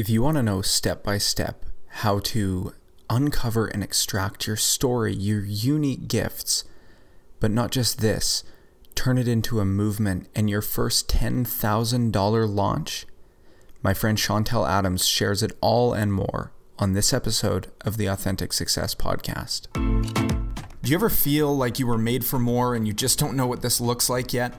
If you want to know step by step how to uncover and extract your story, your unique gifts, but not just this, turn it into a movement and your first $10,000 launch, my friend Chantel Adams shares it all and more on this episode of the Authentic Success Podcast. Do you ever feel like you were made for more and you just don't know what this looks like yet?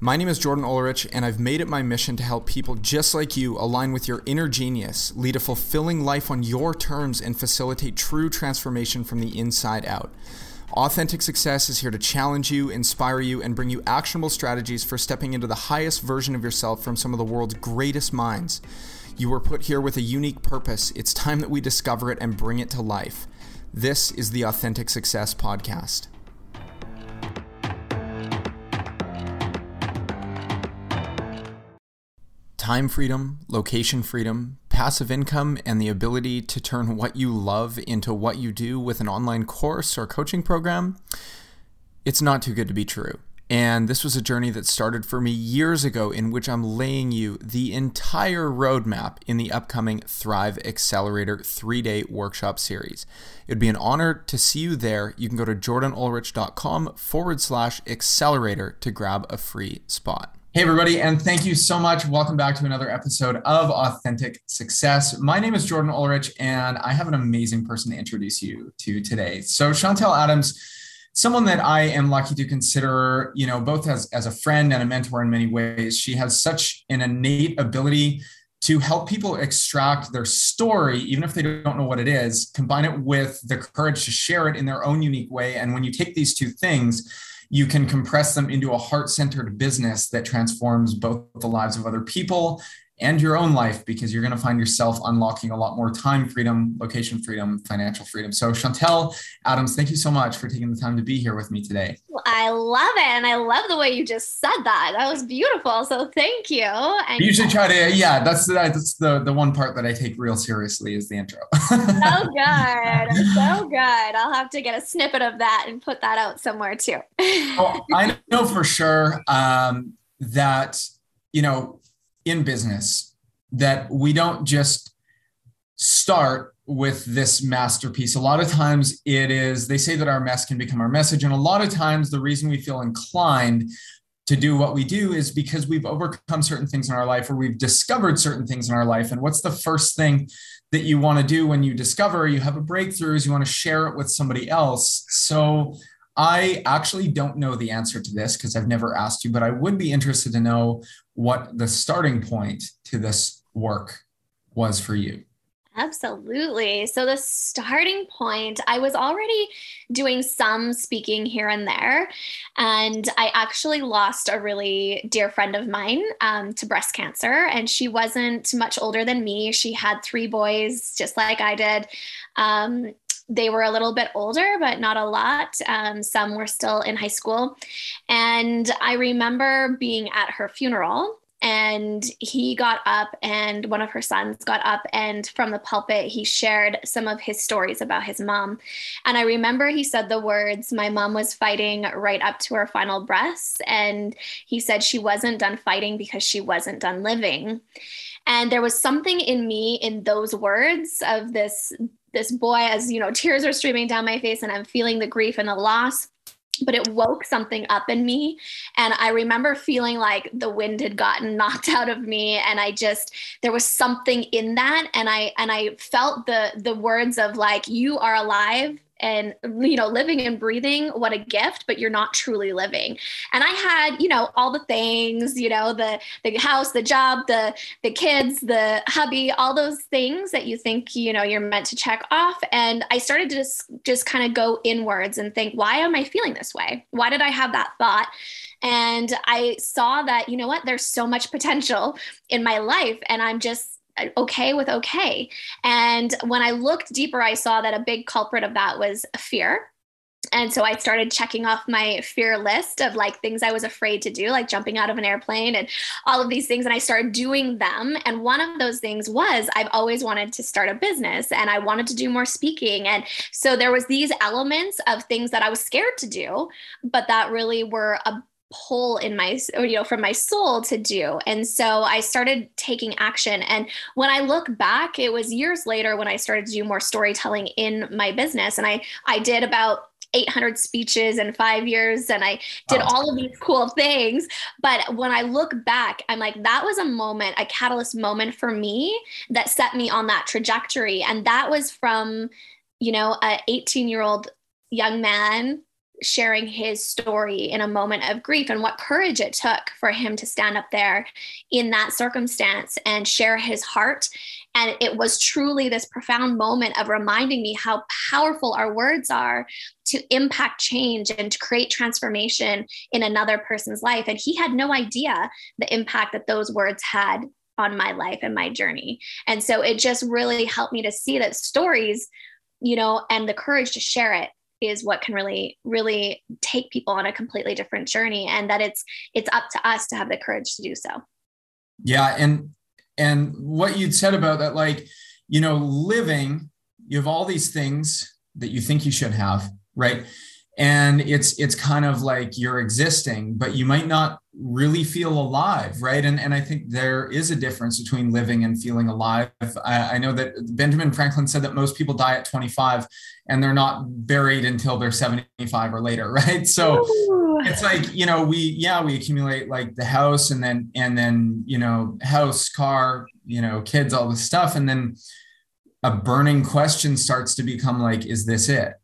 My name is Jordan Ulrich, and I've made it my mission to help people just like you align with your inner genius, lead a fulfilling life on your terms, and facilitate true transformation from the inside out. Authentic Success is here to challenge you, inspire you, and bring you actionable strategies for stepping into the highest version of yourself from some of the world's greatest minds. You were put here with a unique purpose. It's time that we discover it and bring it to life. This is the Authentic Success Podcast. Time freedom, location freedom, passive income, and the ability to turn what you love into what you do with an online course or coaching program, it's not too good to be true. And this was a journey that started for me years ago, in which I'm laying you the entire roadmap in the upcoming Thrive Accelerator three day workshop series. It'd be an honor to see you there. You can go to jordanulrich.com forward slash accelerator to grab a free spot. Hey, everybody, and thank you so much. Welcome back to another episode of Authentic Success. My name is Jordan Ulrich, and I have an amazing person to introduce you to today. So, Chantel Adams, someone that I am lucky to consider, you know, both as, as a friend and a mentor in many ways. She has such an innate ability to help people extract their story, even if they don't know what it is, combine it with the courage to share it in their own unique way. And when you take these two things, you can compress them into a heart centered business that transforms both the lives of other people and your own life because you're going to find yourself unlocking a lot more time freedom, location freedom, financial freedom. So, Chantel Adams, thank you so much for taking the time to be here with me today. Well, I love it. And I love the way you just said that. That was beautiful. So, thank you. And you should try to, yeah, that's, that's the, the one part that I take real seriously is the intro. so good. So good. I'll have to get a snippet of that and put that out somewhere too. well, I know for sure um, that, you know, in business that we don't just start with this masterpiece. A lot of times it is, they say that our mess can become our message. And a lot of times the reason we feel inclined to do what we do is because we've overcome certain things in our life or we've discovered certain things in our life. And what's the first thing that you want to do when you discover you have a breakthrough is you want to share it with somebody else. So I actually don't know the answer to this because I've never asked you, but I would be interested to know what the starting point to this work was for you. Absolutely. So, the starting point, I was already doing some speaking here and there. And I actually lost a really dear friend of mine um, to breast cancer. And she wasn't much older than me. She had three boys, just like I did. Um, they were a little bit older, but not a lot. Um, some were still in high school. And I remember being at her funeral and he got up and one of her sons got up and from the pulpit he shared some of his stories about his mom and i remember he said the words my mom was fighting right up to her final breaths and he said she wasn't done fighting because she wasn't done living and there was something in me in those words of this this boy as you know tears are streaming down my face and i'm feeling the grief and the loss but it woke something up in me. And i remember feeling like the wind had gotten knocked out of me and i just there was something in that. And i and i felt the the words of like you are alive and you know living and breathing what a gift but you're not truly living. And i had you know all the things you know the the house the job the the kids the hubby all those things that you think you know you're meant to check off. And i started to just just kind of go inwards and think why am i feeling this way? Why did i have that thought? And i saw that you know what there's so much potential in my life and i'm just okay with okay. And when I looked deeper, I saw that a big culprit of that was fear. And so I started checking off my fear list of like things I was afraid to do, like jumping out of an airplane and all of these things. And I started doing them. And one of those things was I've always wanted to start a business and I wanted to do more speaking. And so there was these elements of things that I was scared to do, but that really were a pull in my you know from my soul to do and so i started taking action and when i look back it was years later when i started to do more storytelling in my business and i i did about 800 speeches in five years and I did all of these cool things. But when I look back, I'm like, that was a moment, a catalyst moment for me that set me on that trajectory. And that was from, you know, a 18 year old young man sharing his story in a moment of grief and what courage it took for him to stand up there in that circumstance and share his heart. And it was truly this profound moment of reminding me how powerful our words are to impact change and to create transformation in another person's life. And he had no idea the impact that those words had on my life and my journey. And so it just really helped me to see that stories, you know, and the courage to share it is what can really really take people on a completely different journey and that it's it's up to us to have the courage to do so. Yeah and and what you'd said about that like you know living you have all these things that you think you should have right and it's it's kind of like you're existing but you might not really feel alive right? And and i think there is a difference between living and feeling alive. I, I, know that benjamin franklin said that most people die at 25 and they're not buried until they're 75 or later right? So Ooh. it's like you know we yeah we accumulate like the house and then and then you know house car you know kids all this stuff. And then a burning question starts to become like is this it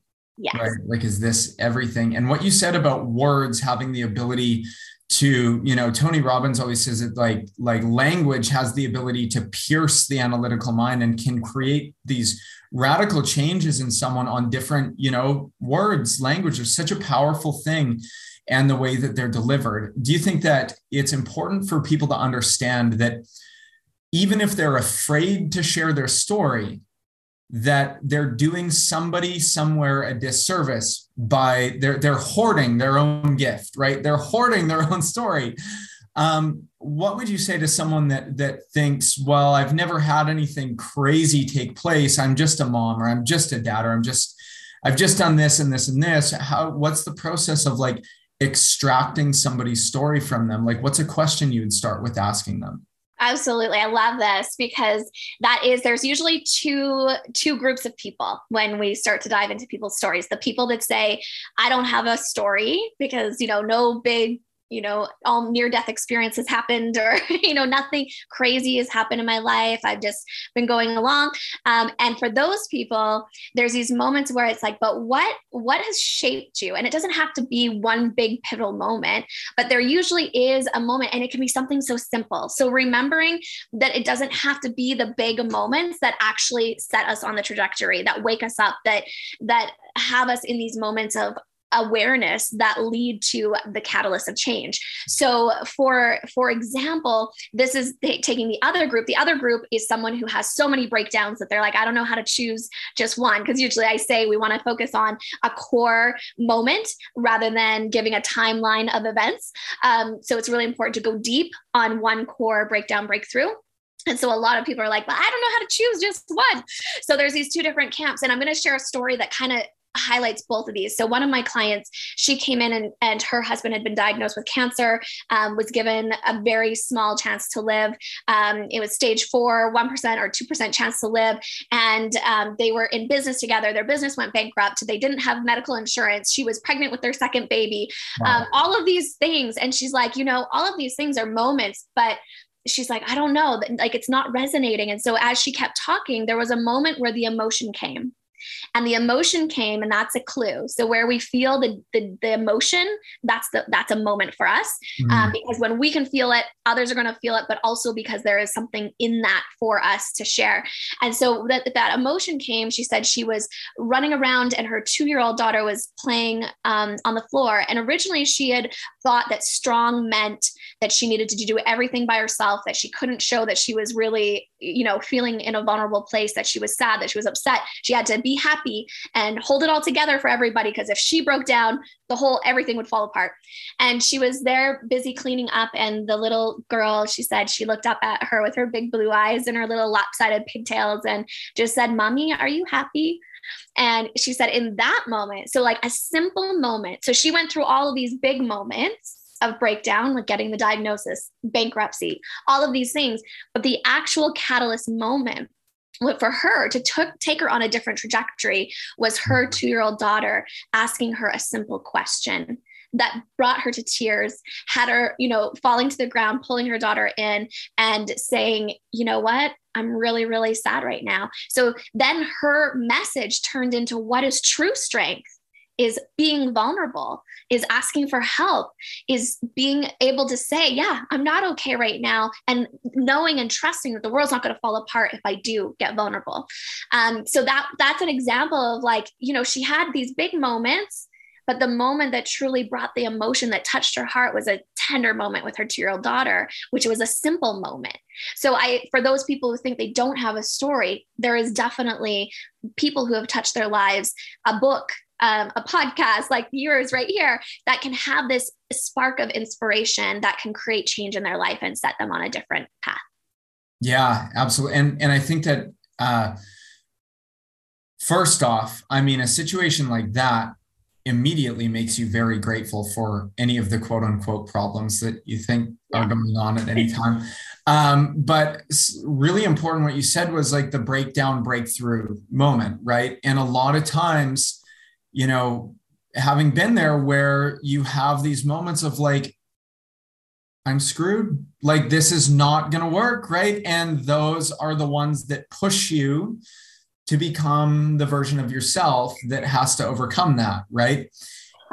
Yes. Right? Like, is this everything? And what you said about words having the ability to, you know, Tony Robbins always says it like, like language has the ability to pierce the analytical mind and can create these radical changes in someone on different, you know, words. Language is such a powerful thing and the way that they're delivered. Do you think that it's important for people to understand that even if they're afraid to share their story, that they're doing somebody somewhere a disservice by they're they're hoarding their own gift, right? They're hoarding their own story. Um, what would you say to someone that that thinks, well, I've never had anything crazy take place. I'm just a mom, or I'm just a dad, or I'm just I've just done this and this and this. How what's the process of like extracting somebody's story from them? Like, what's a question you would start with asking them? Absolutely. I love this because that is there's usually two two groups of people when we start to dive into people's stories. The people that say I don't have a story because you know no big you know all near death experiences happened or you know nothing crazy has happened in my life. I've just been going along. Um, and for those people there's these moments where it's like but what what has shaped you? And it doesn't have to be one big pivotal moment but there usually is a moment and it can be something so simple. So remembering that it doesn't have to be the big moments that actually set us on the trajectory that wake us up that that have us in these moments of awareness that lead to the catalyst of change so for for example this is taking the other group the other group is someone who has so many breakdowns that they're like i don't know how to choose just one because usually i say we want to focus on a core moment rather than giving a timeline of events um, so it's really important to go deep on one core breakdown breakthrough and so a lot of people are like, but I don't know how to choose just one. So there's these two different camps. And I'm going to share a story that kind of highlights both of these. So one of my clients, she came in and, and her husband had been diagnosed with cancer, um, was given a very small chance to live. Um, it was stage four, 1% or 2% chance to live. And um, they were in business together. Their business went bankrupt. They didn't have medical insurance. She was pregnant with their second baby. Wow. Um, all of these things. And she's like, you know, all of these things are moments, but she's like, I don't know, like it's not resonating. And so as she kept talking, there was a moment where the emotion came and the emotion came and that's a clue. So where we feel the the, the emotion that's the that's a moment for us mm-hmm. um, because when we can feel it others are going to feel it but also because there is something in that for us to share. And so that that emotion came she said she was running around and her two year old daughter was playing um, on the floor. And originally she had thought that strong meant that she needed to do everything by herself that she couldn't show that she was really you know feeling in a vulnerable place that she was sad that she was upset. She had to be happy and hold it all together for everybody because if she broke down the whole everything would fall apart. And she was there busy cleaning up and the little girl she said she looked up at her with her big blue eyes and her little lopsided pigtails and just said mommy are you happy? And she said in that moment so like a simple moment. So she went through all of these big moments of breakdown, like getting the diagnosis, bankruptcy, all of these things. But the actual catalyst moment for her to took, take her on a different trajectory was her mm-hmm. two year old daughter asking her a simple question that brought her to tears, had her, you know, falling to the ground, pulling her daughter in and saying, you know what? I'm really, really sad right now. So then her message turned into what is true strength is being vulnerable, is asking for help, is being able to say, Yeah, I'm not okay right now, and knowing and trusting that the world's not going to fall apart if I do get vulnerable. Um, so that that's an example of like, you know, she had these big moments but the moment that truly brought the emotion that touched her heart was a tender moment with her two year old daughter, which was a simple moment. So, I, for those people who think they don't have a story, there is definitely people who have touched their lives, a book, um, a podcast like yours right here that can have this spark of inspiration that can create change in their life and set them on a different path. Yeah, absolutely. And and I think that uh, first off, I mean, a situation like that immediately makes you very grateful for any of the quote unquote problems that you think yeah. are going on at any time. Um, but really important, what you said was like the breakdown, breakthrough moment, right? And a lot of times, you know, having been there where you have these moments of like, I'm screwed. Like, this is not going to work. Right. And those are the ones that push you to become the version of yourself that has to overcome that right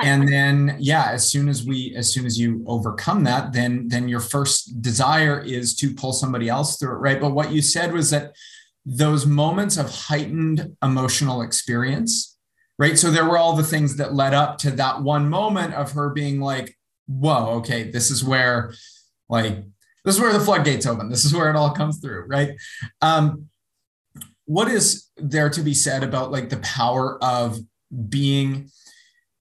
and then yeah as soon as we as soon as you overcome that then then your first desire is to pull somebody else through it right but what you said was that those moments of heightened emotional experience right? So there were all the things that led up to that one moment of her being like whoa okay this is where like this is where the floodgates open. This is where it all comes through right? Um what is there to be said about like the power of being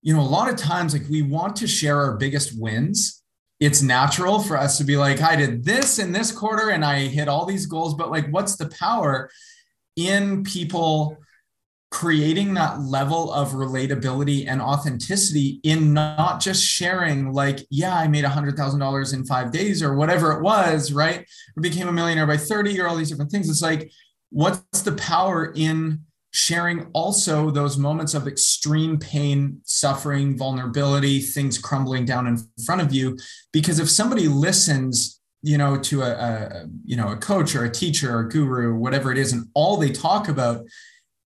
you know a lot of times like we want to share our biggest wins. It's natural for us to be like i did this in this quarter and i hit all these goals but like what's the power in people creating that level of relatability and authenticity in not just sharing like yeah i made a hundred thousand dollars in five days or whatever it was right or became a millionaire by 30 or all these different things it's like what's the power in sharing also those moments of extreme pain, suffering, vulnerability, things crumbling down in front of you? Because if somebody listens, you know, to a, a you know a coach or a teacher or a guru, whatever it is, and all they talk about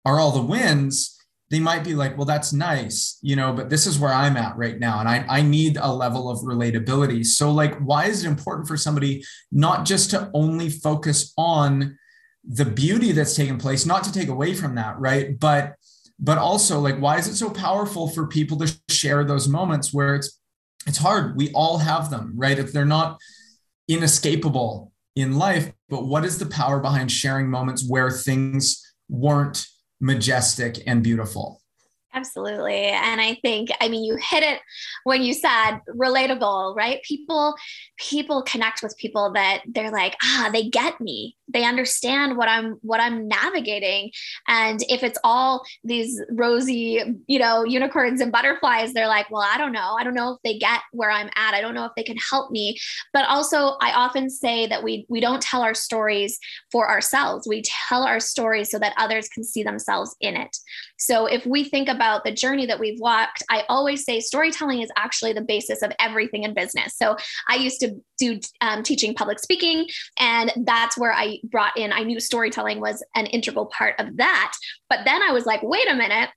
are all the wins, they might be like, well, that's nice, you know, but this is where I'm at right now. And I, I need a level of relatability. So, like, why is it important for somebody not just to only focus on the beauty that's taken place not to take away from that right but but also like why is it so powerful for people to share those moments where it's it's hard we all have them right if they're not inescapable in life but what is the power behind sharing moments where things weren't majestic and beautiful Absolutely. And I think, I mean, you hit it when you said relatable, right? People, people connect with people that they're like, ah, they get me. They understand what i'm what i'm navigating. And if it's all these rosy you know unicorns and butterflies they're like well i don't know. I don't know if they get where i'm at. I don't know if they can help me. But also i often say that we we don't tell our stories for ourselves. We tell our stories so that others can see themselves in it so if we think about the journey that we've walked i always say storytelling is actually the basis of everything in business so i used to do um, teaching public speaking and that's where i brought in, I knew storytelling was an integral part of that. But then I was like, wait a minute,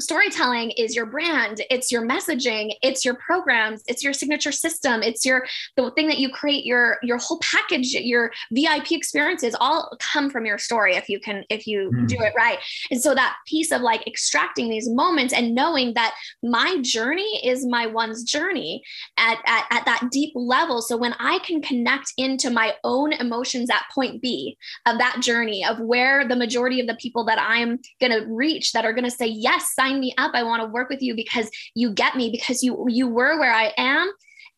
storytelling is your brand it's your messaging it's your programs it's your signature system it's your the thing that you create your your whole package your vip experiences all come from your story if you can if you mm. do it right and so that piece of like extracting these moments and knowing that my journey is my one's journey at, at, at that deep level so when i can connect into my own emotions at point b of that journey of where the majority of the people that i'm going to reach that are going to say yes sign me up. I want to work with you because you get me, because you you were where I am.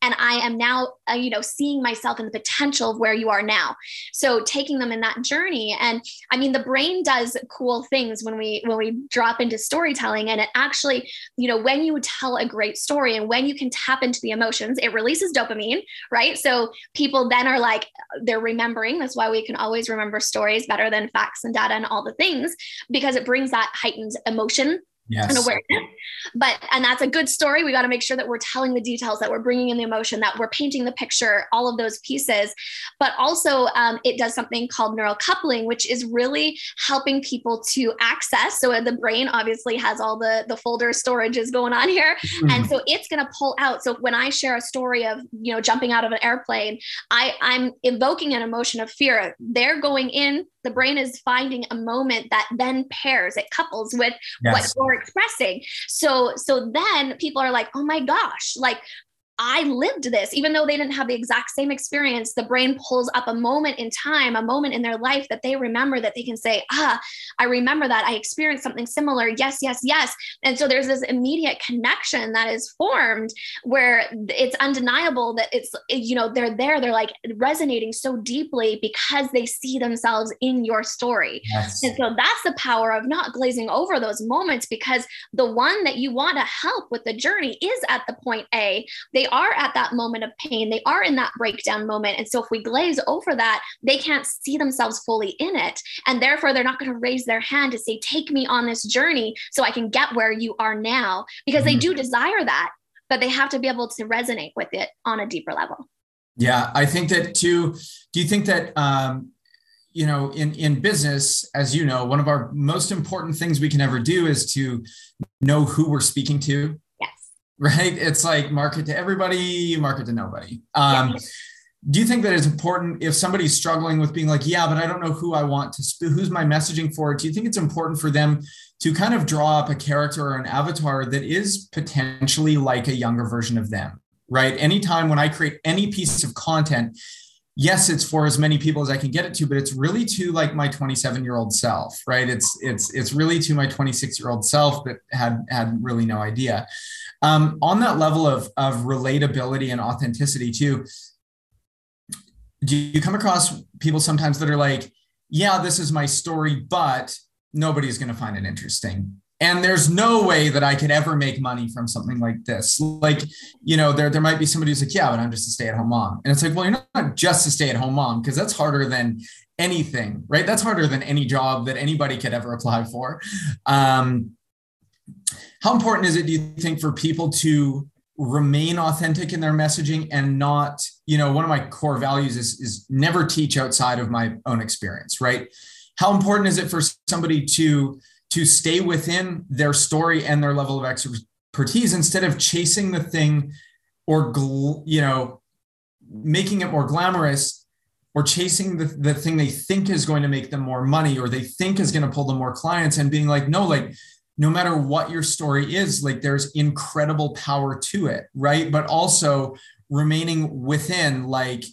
And i am now uh, you know seeing myself in the potential of where you are now. So taking them in that journey. And i mean the brain does cool things when we when we drop into storytelling. And it actually you know when you tell a great story and when you can tap into the emotions it releases dopamine right? So people then are like they're remembering. That's why we can always remember stories better than facts and data and all the things because it brings that heightened emotion yes. and awareness. But, and that's a good story. We got to make sure that we're telling the details, that we're bringing in the emotion, that we're painting the picture, all of those pieces. But also, um, it does something called neural coupling, which is really helping people to access. So the brain obviously has all the, the folder storages going on here. Mm-hmm. And so it's going to pull out. So when I share a story of, you know, jumping out of an airplane, I, I'm evoking an emotion of fear. They're going in the brain is finding a moment that then pairs it couples with yes. what you're expressing so so then people are like oh my gosh like I lived this, even though they didn't have the exact same experience. The brain pulls up a moment in time, a moment in their life that they remember that they can say, Ah, I remember that I experienced something similar. Yes, yes, yes. And so there's this immediate connection that is formed where it's undeniable that it's, you know, they're there, they're like resonating so deeply because they see themselves in your story. Yes. And so that's the power of not glazing over those moments because the one that you want to help with the journey is at the point A. They are at that moment of pain. They are in that breakdown moment. And so if we glaze over that, they can't see themselves fully in it. And therefore, they're not going to raise their hand to say, Take me on this journey so I can get where you are now, because mm-hmm. they do desire that, but they have to be able to resonate with it on a deeper level. Yeah, I think that too. Do you think that um, you know in in business as you know one of our most important things we can ever do is to know who we're speaking to right? It's like market to everybody, market to nobody. Um, yeah. Do you think that it's important if somebody's struggling with being like, yeah, but I don't know who I want to, sp- who's my messaging for? Do you think it's important for them to kind of draw up a character or an avatar that is potentially like a younger version of them, right? Anytime when I create any piece of content, yes it's for as many people as i can get it to but it's really to like my 27 year old self right it's it's it's really to my 26 year old self that had had really no idea um, on that level of of relatability and authenticity too do you come across people sometimes that are like yeah this is my story but nobody's going to find it interesting and there's no way that I could ever make money from something like this. Like, you know, there, there might be somebody who's like, yeah, but I'm just a stay at home mom. And it's like, well, you're not just a stay at home mom because that's harder than anything, right? That's harder than any job that anybody could ever apply for. Um, how important is it, do you think, for people to remain authentic in their messaging and not, you know, one of my core values is, is never teach outside of my own experience, right? How important is it for somebody to, to stay within their story and their level of expertise instead of chasing the thing or you know making it more glamorous or chasing the, the thing they think is going to make them more money or they think is going to pull them more clients and being like no like no matter what your story is like there's incredible power to it right? But also remaining within like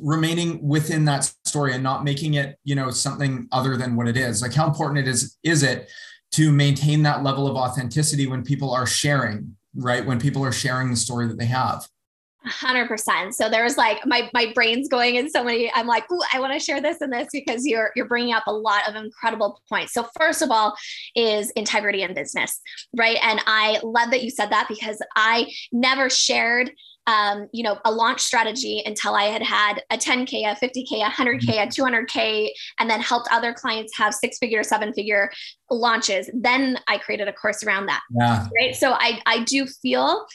remaining within that story and not making it you know something other than what it is. Like how important it is is it to maintain that level of authenticity when people are sharing right? When people are sharing the story that they have 100% so there's like my my brain's going in so many i'm like Ooh, i want to share this and this because you're you're bringing up a lot of incredible points so first of all is integrity in business right and i love that you said that because i never shared um, you know, a launch strategy until I had had a 10K, a 50K, a 100K, a 200K, and then helped other clients have six figure, seven figure launches. Then I created a course around that. Yeah. Right. So I, I do feel,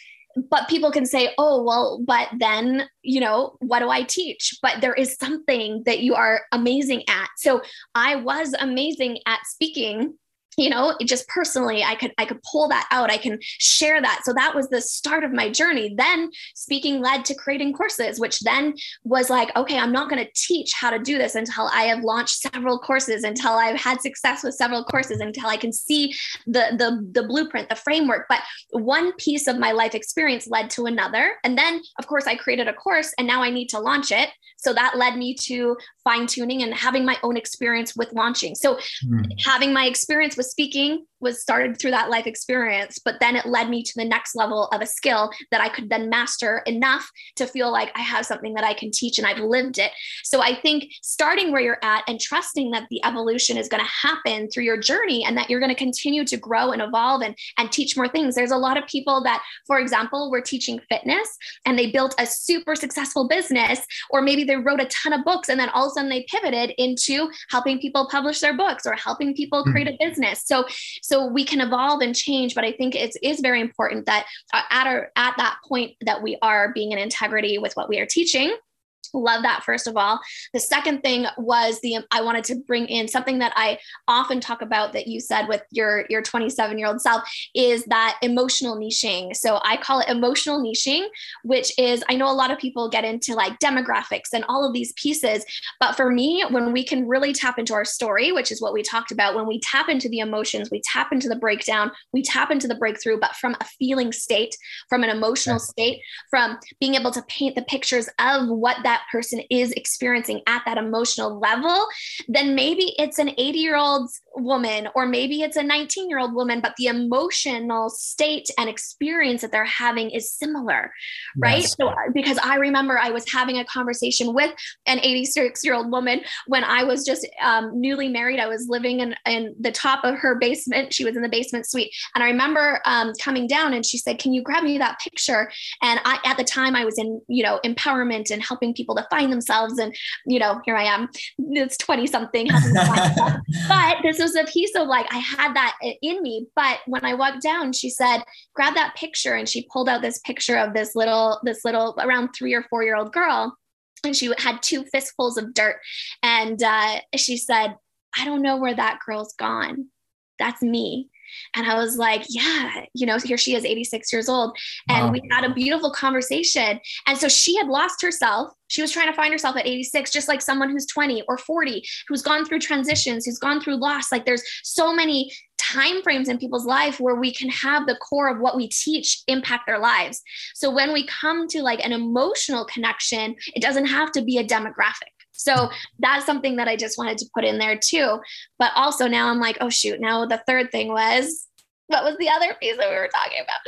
but people can say, oh, well, but then, you know, what do I teach? But there is something that you are amazing at. So I was amazing at speaking you know just personally i could i could pull that out. I can share that. So that was the start of my journey. Then speaking led to creating courses which then was like okay i'm not going to teach how to do this until i have launched several courses until i've had success with several courses until i can see the the the blueprint the framework. But one piece of my life experience led to another. And then of course i created a course and now i need to launch it. So that led me to fine tuning and having my own experience with launching. So mm. having my experience with speaking was started through that life experience, but then it led me to the next level of a skill that I could then master enough to feel like I have something that I can teach and I've lived it. So I think starting where you're at and trusting that the evolution is going to happen through your journey and that you're going to continue to grow and evolve and, and teach more things. There's a lot of people that, for example, were teaching fitness and they built a super successful business, or maybe they wrote a ton of books and then all of a sudden they pivoted into helping people publish their books or helping people create a mm-hmm. business. So, so we can evolve and change but i think it's is very important that uh, at our at that point that we are being in integrity with what we are teaching love that first of all. The second thing was the i wanted to bring in something that i often talk about that you said with your your 27 year old self is that emotional niching. So i call it emotional niching which is i know a lot of people get into like demographics and all of these pieces but for me when we can really tap into our story which is what we talked about when we tap into the emotions we tap into the breakdown we tap into the breakthrough but from a feeling state from an emotional state from being able to paint the pictures of what that person is experiencing at that emotional level, then maybe it's an 80 year old woman or maybe it's a 19 year old woman, but the emotional state and experience that they're having is similar, right? Yes. So, because I remember I was having a conversation with an 86 year old woman when I was just um, newly married. I was living in, in the top of her basement. She was in the basement suite. And I remember um, coming down and she said, Can you grab me that picture? And I, at the time, I was in, you know, empowerment and helping people to find themselves. And, you know, here I am, it's 20 something. but this was a piece of like, I had that in me. But when I walked down, she said, grab that picture. And she pulled out this picture of this little, this little around three or four year old girl. And she had two fistfuls of dirt. And uh, she said, I don't know where that girl's gone. That's me. And I was like, yeah, you know, here she is, 86 years old. And wow. we had a beautiful conversation. And so she had lost herself. She was trying to find herself at 86, just like someone who's 20 or 40, who's gone through transitions, who's gone through loss. Like there's so many time frames in people's life where we can have the core of what we teach impact their lives. So when we come to like an emotional connection, it doesn't have to be a demographic. So that's something that I just wanted to put in there too. But also now I'm like, oh shoot, now the third thing was what was the other piece that we were talking about?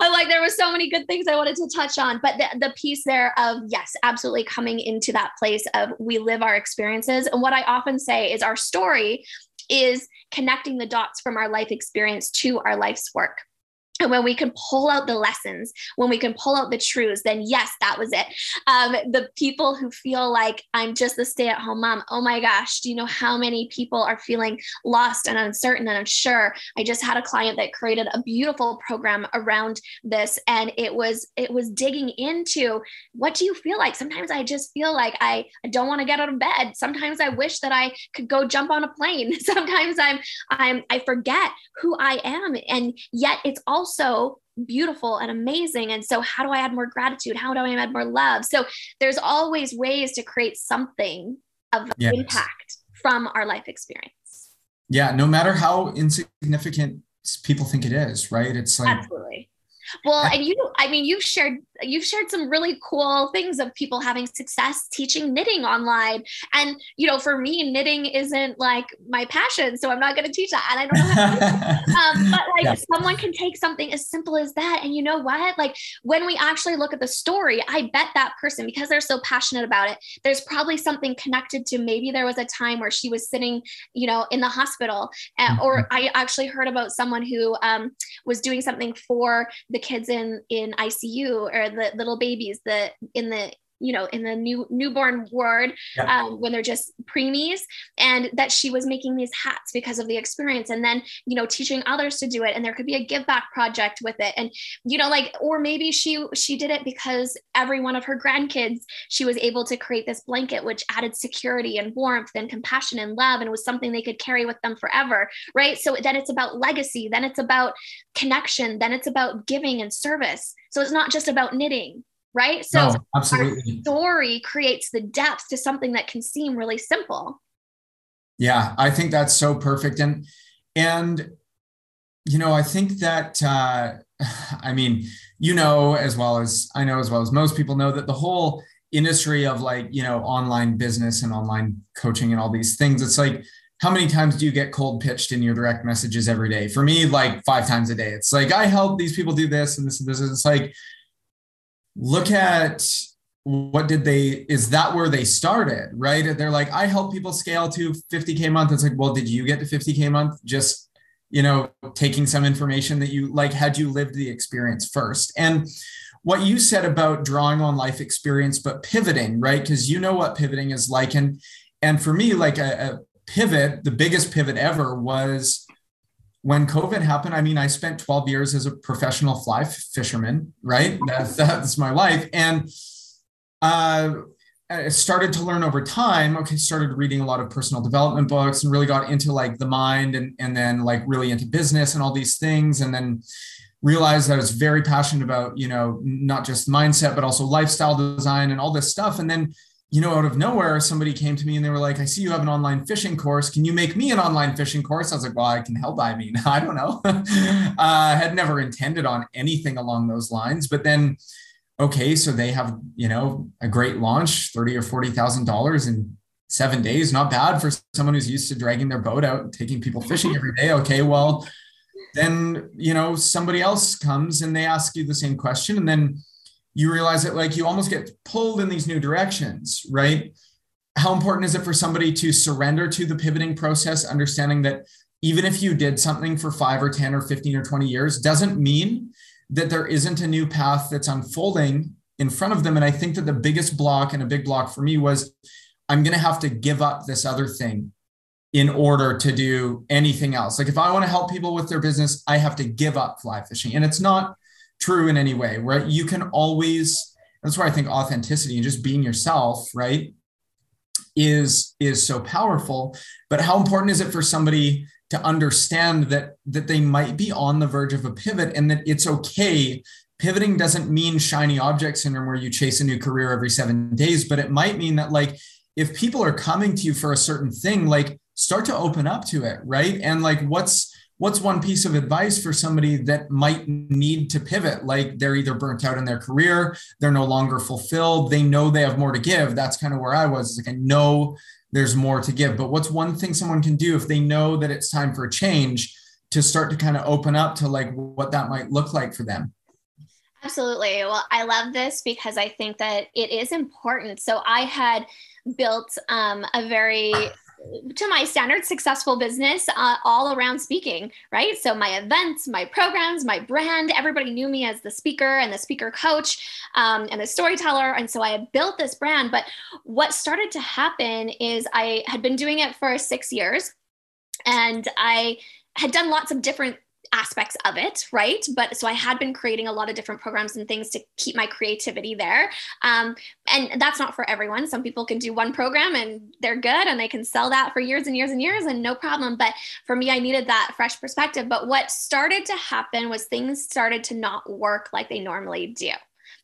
I'm like, there was so many good things I wanted to touch on, but the, the piece there of yes, absolutely coming into that place of we live our experiences. And what I often say is our story is connecting the dots from our life experience to our life's work. And when we can pull out the lessons, when we can pull out the truths, then yes, that was it. Um, the people who feel like I'm just a stay at home mom, oh my gosh, do you know how many people are feeling lost and uncertain and unsure? I just had a client that created a beautiful program around this, and it was it was digging into what do you feel like? Sometimes I just feel like I, I don't want to get out of bed. Sometimes I wish that I could go jump on a plane. Sometimes I'm I'm I forget who I am, and yet it's also also beautiful and amazing. And so, how do I add more gratitude? How do I add more love? So, there's always ways to create something of yes. impact from our life experience. Yeah, no matter how insignificant people think it is, right? It's like absolutely. Well, and you, I mean, you've shared you've shared some really cool things of people having success teaching knitting online. And you know, for me, knitting isn't like my passion, so I'm not going to teach that, and I don't know how to. um, but like, yeah. someone can take something as simple as that, and you know what? Like, when we actually look at the story, I bet that person, because they're so passionate about it, there's probably something connected to maybe there was a time where she was sitting, you know, in the hospital, uh, or mm-hmm. I actually heard about someone who um, was doing something for the kids in in ICU or the little babies that in the you know in the new newborn ward yeah. um, when they're just preemies and that she was making these hats because of the experience and then you know teaching others to do it and there could be a give back project with it and you know like or maybe she she did it because every one of her grandkids she was able to create this blanket which added security and warmth and compassion and love and was something they could carry with them forever right? So then it's about legacy then it's about connection then it's about giving and service. So it's not just about knitting right? So no, absolutely. our story creates the depth to something that can seem really simple. Yeah, I think that's so perfect. And and you know, I think that uh I mean, you know as well as I know as well as most people know that the whole industry of like, you know, online business and online coaching and all these things, it's like how many times do you get cold pitched in your direct messages every day? For me, like five times a day. It's like, I help these people do this and this and this. It's like, look at what did they, is that where they started, right? They're like, I help people scale to 50K a month. It's like, well, did you get to 50K a month? Just, you know, taking some information that you like, had you lived the experience first? And what you said about drawing on life experience, but pivoting, right? Because you know what pivoting is like. And, and for me, like a, a pivot, the biggest pivot ever was when COVID happened. I mean, I spent 12 years as a professional fly fisherman, right? That's, that's my life. And uh, I started to learn over time. Okay, started reading a lot of personal development books and really got into like the mind and, and then like really into business and all these things. And then realized that I was very passionate about, you know, not just mindset, but also lifestyle design and all this stuff. And then you know, out of nowhere, somebody came to me and they were like, I see you have an online fishing course. Can you make me an online fishing course? I was like, well, I can help. I mean, I don't know. uh, I had never intended on anything along those lines. But then, okay, so they have, you know, a great launch, 30 or $40,000 in seven days. Not bad for someone who's used to dragging their boat out and taking people fishing every day. Okay, well, then, you know, somebody else comes and they ask you the same question. And then, you realize that like you almost get pulled in these new directions, right? How important is it for somebody to surrender to the pivoting process, understanding that even if you did something for five or 10 or 15 or 20 years, doesn't mean that there isn't a new path that's unfolding in front of them. And I think that the biggest block and a big block for me was I'm going to have to give up this other thing in order to do anything else. Like if I want to help people with their business, I have to give up fly fishing. And it's not true in any way, right? You can always, that's why I think authenticity and just being yourself, right, is is so powerful. But how important is it for somebody to understand that that they might be on the verge of a pivot and that it's okay pivoting doesn't mean shiny object syndrome where you chase a new career every seven days but it might mean that like if people are coming to you for a certain thing like start to open up to it right and like what's what's one piece of advice for somebody that might need to pivot? Like they're either burnt out in their career they're no longer fulfilled they know they have more to give. That's kind of where i was like i know there's more to give. But what's one thing someone can do if they know that it's time for a change to start to kind of open up to like what that might look like for them? Absolutely. Well i love this because i think that it is important. So i had built um, a very to my standard successful business uh, all around speaking right? So my events my programs my brand everybody knew me as the speaker and the speaker coach um, and the storyteller. And so i had built this brand. But what started to happen is i had been doing it for six years and i had done lots of different aspects of it, right? But so I had been creating a lot of different programs and things to keep my creativity there. Um, and that's not for everyone. Some people can do one program and they're good and they can sell that for years and years and years and no problem. But for me, I needed that fresh perspective. But what started to happen was things started to not work like they normally do.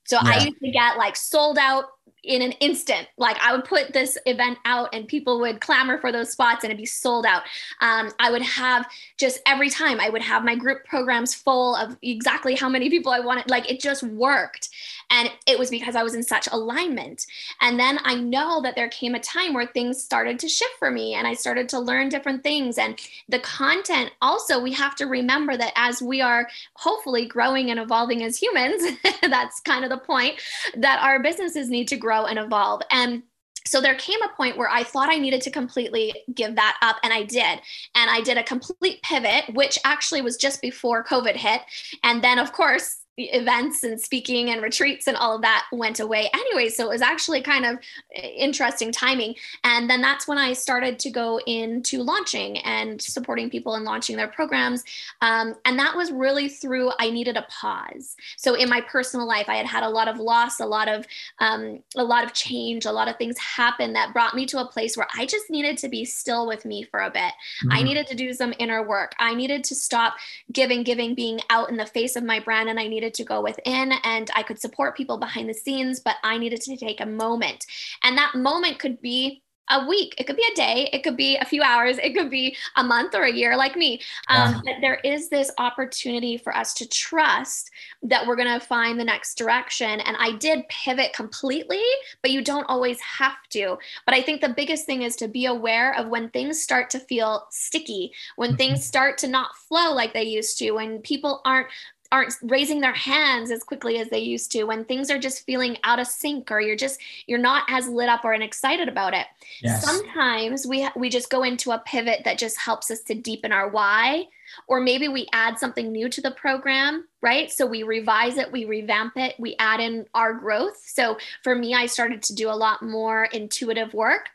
So yeah. I used to get like sold out in an instant. Like I would put this event out and people would clamor for those spots and it'd be sold out. Um, I would have just every time I would have my group programs full of exactly how many people I wanted. Like it just worked. And it was because I was in such alignment. And then I know that there came a time where things started to shift for me and I started to learn different things. And the content also, we have to remember that as we are hopefully growing and evolving as humans, that's kind of the point that our businesses need to grow and evolve. And so there came a point where I thought I needed to completely give that up, and I did. And I did a complete pivot, which actually was just before COVID hit. And then, of course, events and speaking and retreats and all of that went away anyway. So it was actually kind of interesting timing. And then that's when I started to go into launching and supporting people and launching their programs. Um, and that was really through I needed a pause. So in my personal life, I had had a lot of loss, a lot of um, a lot of change, a lot of things happen that brought me to a place where I just needed to be still with me for a bit. Mm-hmm. I needed to do some inner work. I needed to stop giving, giving, being out in the face of my brand, and I needed needed to go within and I could support people behind the scenes, but I needed to take a moment. And that moment could be a week, it could be a day, it could be a few hours, it could be a month or a year, like me. Um, yeah. But there is this opportunity for us to trust that we're going to find the next direction. And I did pivot completely, but you don't always have to. But I think the biggest thing is to be aware of when things start to feel sticky, when mm-hmm. things start to not flow like they used to, when people aren't aren't raising their hands as quickly as they used to when things are just feeling out of sync or you're just you're not as lit up or excited about it. Yes. sometimes we we just go into a pivot that just helps us to deepen our why or maybe we add something new to the program right? So we revise it we revamp it we add in our growth. So for me i started to do a lot more intuitive work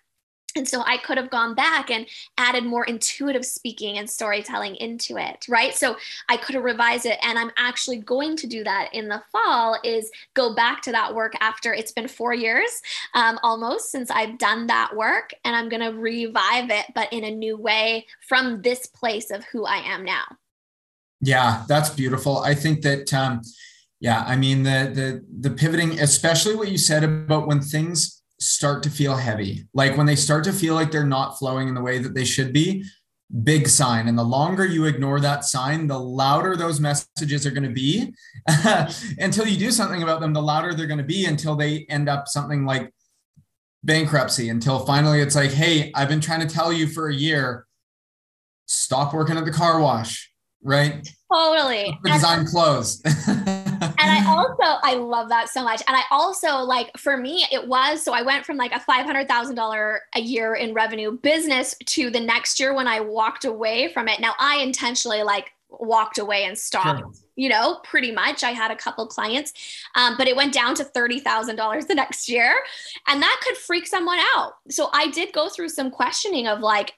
and so I could have gone back and added more intuitive speaking and storytelling into it, right? So I could have revised it. And I'm actually going to do that in the fall is go back to that work after it's been four years um, almost since I've done that work. And I'm going to revive it, but in a new way from this place of who I am now. Yeah, that's beautiful. I think that, um, yeah, I mean, the, the, the pivoting, especially what you said about when things start to feel heavy, like when they start to feel like they're not flowing in the way that they should be, big sign. And the longer you ignore that sign, the louder those messages are going to be until you do something about them, the louder they're going to be until they end up something like bankruptcy, until finally it's like, hey, I've been trying to tell you for a year, stop working at the car wash, right? Totally. The design clothes. and I also I love that so much. And I also like for me it was so I went from like a five hundred thousand dollar a year in revenue business to the next year when I walked away from it. Now I intentionally like walked away and stopped. Sure. You know, pretty much. I had a couple clients, um, but it went down to thirty thousand dollars the next year, and that could freak someone out. So I did go through some questioning of like,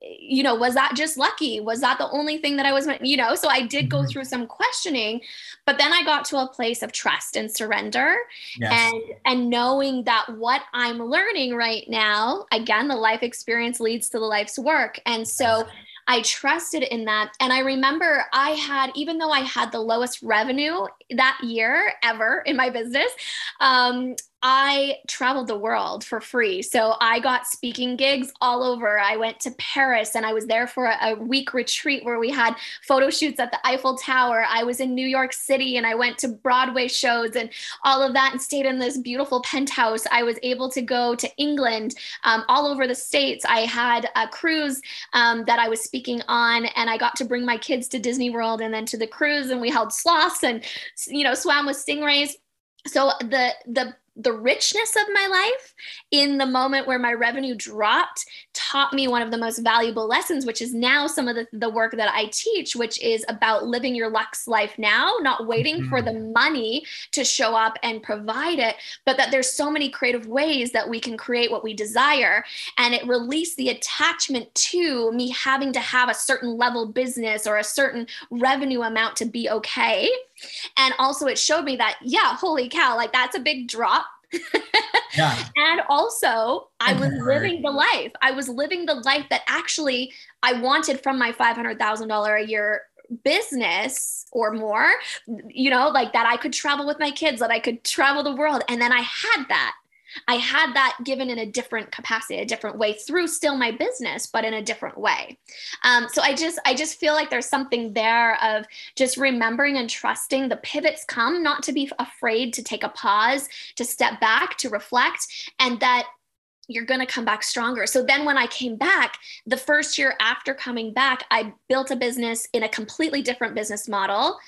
you know was that just lucky was that the only thing that i was you know so i did go mm-hmm. through some questioning but then i got to a place of trust and surrender yes. and and knowing that what i'm learning right now again the life experience leads to the life's work and so I trusted in that. And I remember I had, even though I had the lowest revenue that year ever in my business, um, I traveled the world for free. So I got speaking gigs all over. I went to Paris and I was there for a, week retreat where we had photo shoots at the Eiffel Tower. I was in New York City and I went to Broadway shows and all of that and stayed in this beautiful penthouse. I was able to go to England, um, all over the States. I had a cruise um, that I was speaking on and I got to bring my kids to Disney World and then to the cruise and we held sloths and, you know, swam with stingrays so the the the richness of my life in the moment where my revenue dropped taught me one of the most valuable lessons, which is now some of the, the work that I teach, which is about living your Lux life now, not waiting mm-hmm. for the mm-hmm. money to show up and provide it, but that there's so many creative ways that we can create what we desire. And it released the attachment to me having to have a certain level business or a certain revenue amount to be okay. And also, it showed me that, yeah, holy cow, like that's a big drop yeah. And also, I was living the life. I was living the life that actually I wanted from my $500,000 a year business or more, you know, like that I could travel with my kids, that I could travel the world. And then I had that. I had that given in a different capacity, a different way through still my business, but in a different way. Um, so I just, I just feel like there's something there of just remembering and trusting the pivots come, not to be afraid to take a pause, to step back, to reflect, and that you're going to come back stronger. So then when I came back, the first year after coming back, I built a business in a completely different business model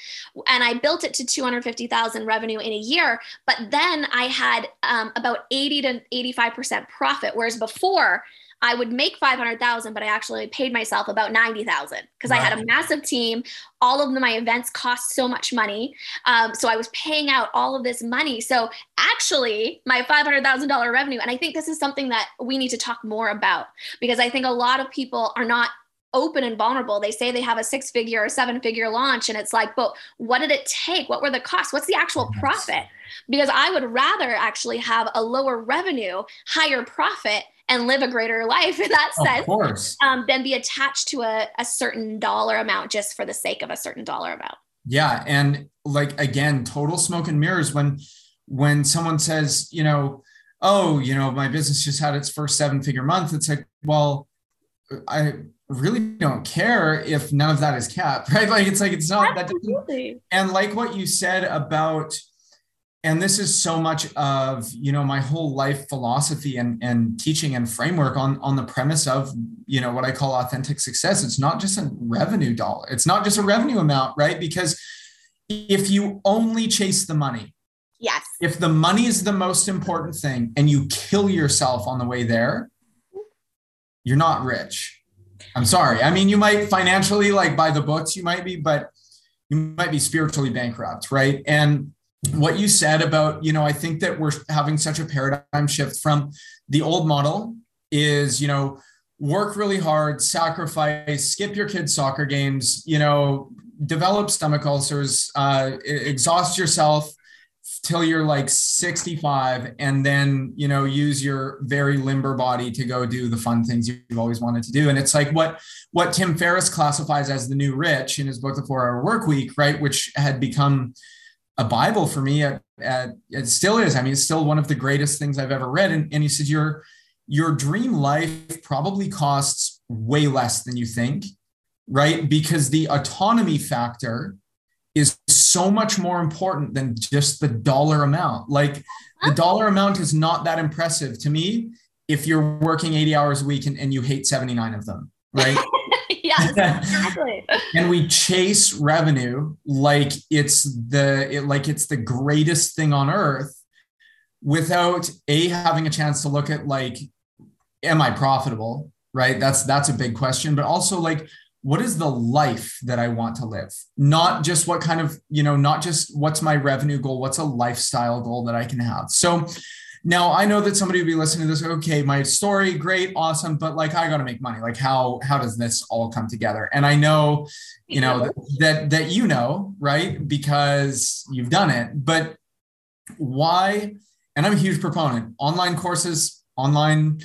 and I built it to 250,000 revenue in a year, but then I had um, about 80 to 85% profit whereas before I would make 500,000, but I actually paid myself about 90,000 because. I had a massive team. All of my events cost so much money. Um, so I was paying out all of this money. So actually, my $500,000 revenue, and I think this is something that we need to talk more about because I think a lot of people are not open and vulnerable. They say they have a six figure or seven figure launch, and it's like, but what did it take? What were the costs? What's the actual profit? Because I would rather actually have a lower revenue, higher profit, and live a greater life in that sense, of course. Um, than be attached to a, a certain dollar amount just for the sake of a certain dollar amount. Yeah, and like again, total smoke and mirrors when when someone says, you know, oh, you know, my business just had its first seven figure month. It's like, well, I really don't care if none of that is capped, right? Like it's like it's not Absolutely. that. And like what you said about, and this is so much of you know my whole life philosophy and and teaching and framework on on the premise of you know what I call authentic success. It's not just a revenue dollar. It's not just a revenue amount, right? Because if you only chase the money, yes, if the money is the most important thing, and you kill yourself on the way there, you're not rich I'm sorry. I mean, you might financially like buy the books, you might be, but you might be spiritually bankrupt, right? And what you said about, you know, I think that we're having such a paradigm shift from the old model is, you know, work really hard, sacrifice, skip your kids' soccer games, you know, develop stomach ulcers, uh, exhaust yourself, till you're like 65 and then you know use your very limber body to go do the fun things you've always wanted to do. And it's like what what tim ferriss classifies as the new rich in his book the four hour work week right which had become a bible for me at, at, it still is i mean it's still one of the greatest things i've ever read and, and he said, your your dream life probably costs way less than you think right because the autonomy factor is so much more important than just the dollar amount. Like the dollar amount is not that impressive to me if you're working 80 hours a week and, and you hate 79 of them, right? yeah, exactly. and we chase revenue like it's the it, like it's the greatest thing on earth without a having a chance to look at like am I profitable? Right? That's that's a big question, but also like what is the life that I want to live? Not just what kind of, you know, not just what's my revenue goal, what's a lifestyle goal that I can have. So now I know that somebody would be listening to this, okay, my story, great, awesome, but like I got to make money. Like how how does this all come together? And I know, you know, that, that that you know, right? Because you've done it. But why and I'm a huge proponent. Online courses, online